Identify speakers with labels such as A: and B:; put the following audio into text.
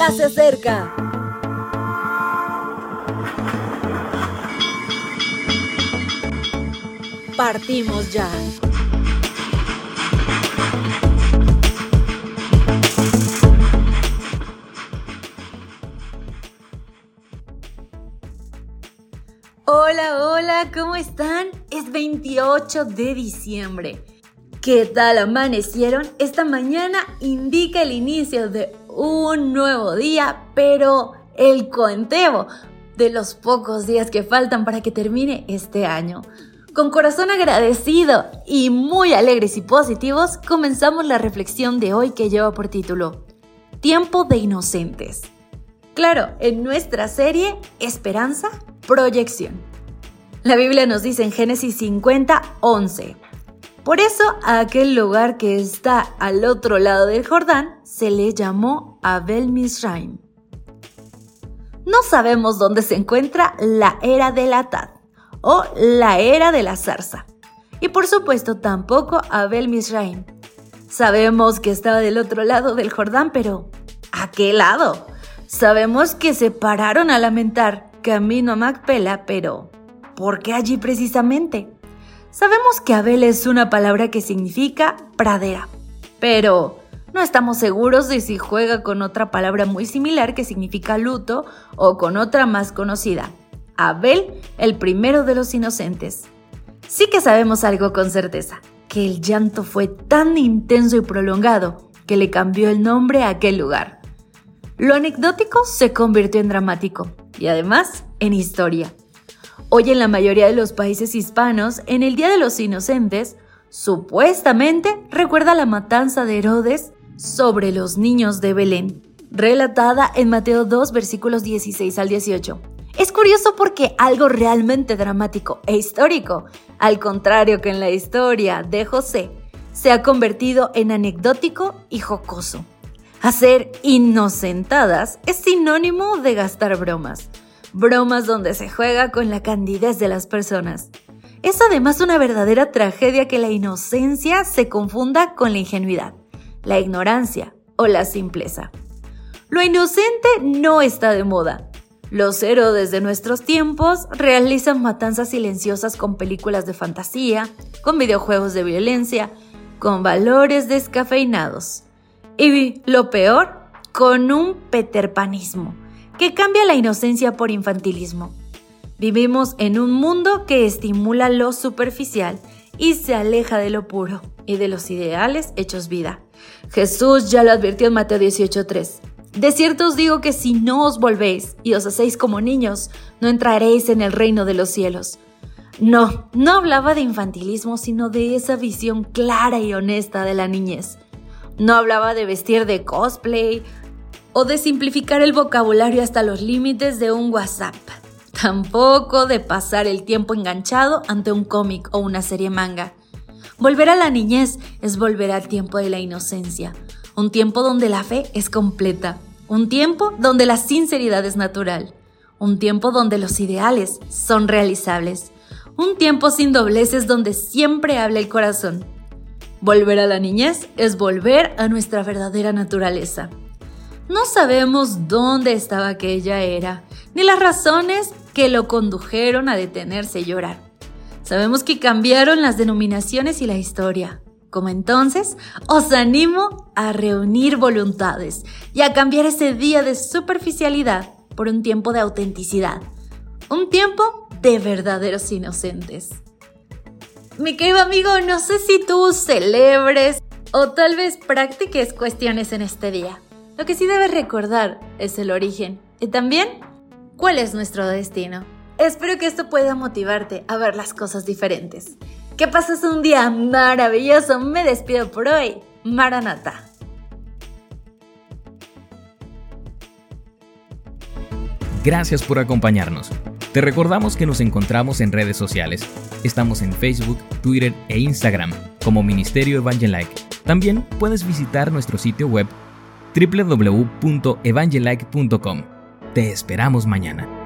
A: ya se acerca. Partimos ya. Hola, hola, ¿cómo están? Es 28 de diciembre. ¿Qué tal amanecieron? Esta mañana indica el inicio de un nuevo día, pero el conteo de los pocos días que faltan para que termine este año. Con corazón agradecido y muy alegres y positivos, comenzamos la reflexión de hoy que lleva por título Tiempo de Inocentes. Claro, en nuestra serie Esperanza, Proyección. La Biblia nos dice en Génesis 50, 11. Por eso a aquel lugar que está al otro lado del Jordán se le llamó Abel Misraim. No sabemos dónde se encuentra la era del Atad o la era de la zarza. Y por supuesto tampoco Abel Misraim. Sabemos que estaba del otro lado del Jordán, pero ¿a qué lado? Sabemos que se pararon a lamentar camino a Macpela, pero ¿por qué allí precisamente? Sabemos que Abel es una palabra que significa pradera, pero no estamos seguros de si juega con otra palabra muy similar que significa luto o con otra más conocida, Abel, el primero de los inocentes. Sí que sabemos algo con certeza, que el llanto fue tan intenso y prolongado que le cambió el nombre a aquel lugar. Lo anecdótico se convirtió en dramático y además en historia. Hoy en la mayoría de los países hispanos, en el Día de los Inocentes, supuestamente recuerda la matanza de Herodes sobre los niños de Belén, relatada en Mateo 2 versículos 16 al 18. Es curioso porque algo realmente dramático e histórico, al contrario que en la historia de José, se ha convertido en anecdótico y jocoso. Hacer inocentadas es sinónimo de gastar bromas bromas donde se juega con la candidez de las personas. Es además una verdadera tragedia que la inocencia se confunda con la ingenuidad, la ignorancia o la simpleza. Lo inocente no está de moda. Los héroes de nuestros tiempos realizan matanzas silenciosas con películas de fantasía, con videojuegos de violencia, con valores descafeinados. Y lo peor, con un peterpanismo que cambia la inocencia por infantilismo. Vivimos en un mundo que estimula lo superficial y se aleja de lo puro y de los ideales hechos vida. Jesús ya lo advirtió en Mateo 18:3. De cierto os digo que si no os volvéis y os hacéis como niños, no entraréis en el reino de los cielos. No, no hablaba de infantilismo, sino de esa visión clara y honesta de la niñez. No hablaba de vestir de cosplay o de simplificar el vocabulario hasta los límites de un WhatsApp. Tampoco de pasar el tiempo enganchado ante un cómic o una serie manga. Volver a la niñez es volver al tiempo de la inocencia, un tiempo donde la fe es completa, un tiempo donde la sinceridad es natural, un tiempo donde los ideales son realizables, un tiempo sin dobleces donde siempre habla el corazón. Volver a la niñez es volver a nuestra verdadera naturaleza, no sabemos dónde estaba aquella era, ni las razones que lo condujeron a detenerse y llorar. Sabemos que cambiaron las denominaciones y la historia. Como entonces, os animo a reunir voluntades y a cambiar ese día de superficialidad por un tiempo de autenticidad, un tiempo de verdaderos inocentes. Mi querido amigo, no sé si tú celebres o tal vez practiques cuestiones en este día. Lo que sí debes recordar es el origen y también cuál es nuestro destino. Espero que esto pueda motivarte a ver las cosas diferentes. Que pases un día maravilloso. Me despido por hoy. Maranata.
B: Gracias por acompañarnos. Te recordamos que nos encontramos en redes sociales. Estamos en Facebook, Twitter e Instagram como Ministerio Evangelike. También puedes visitar nuestro sitio web www.evangelike.com. Te esperamos mañana.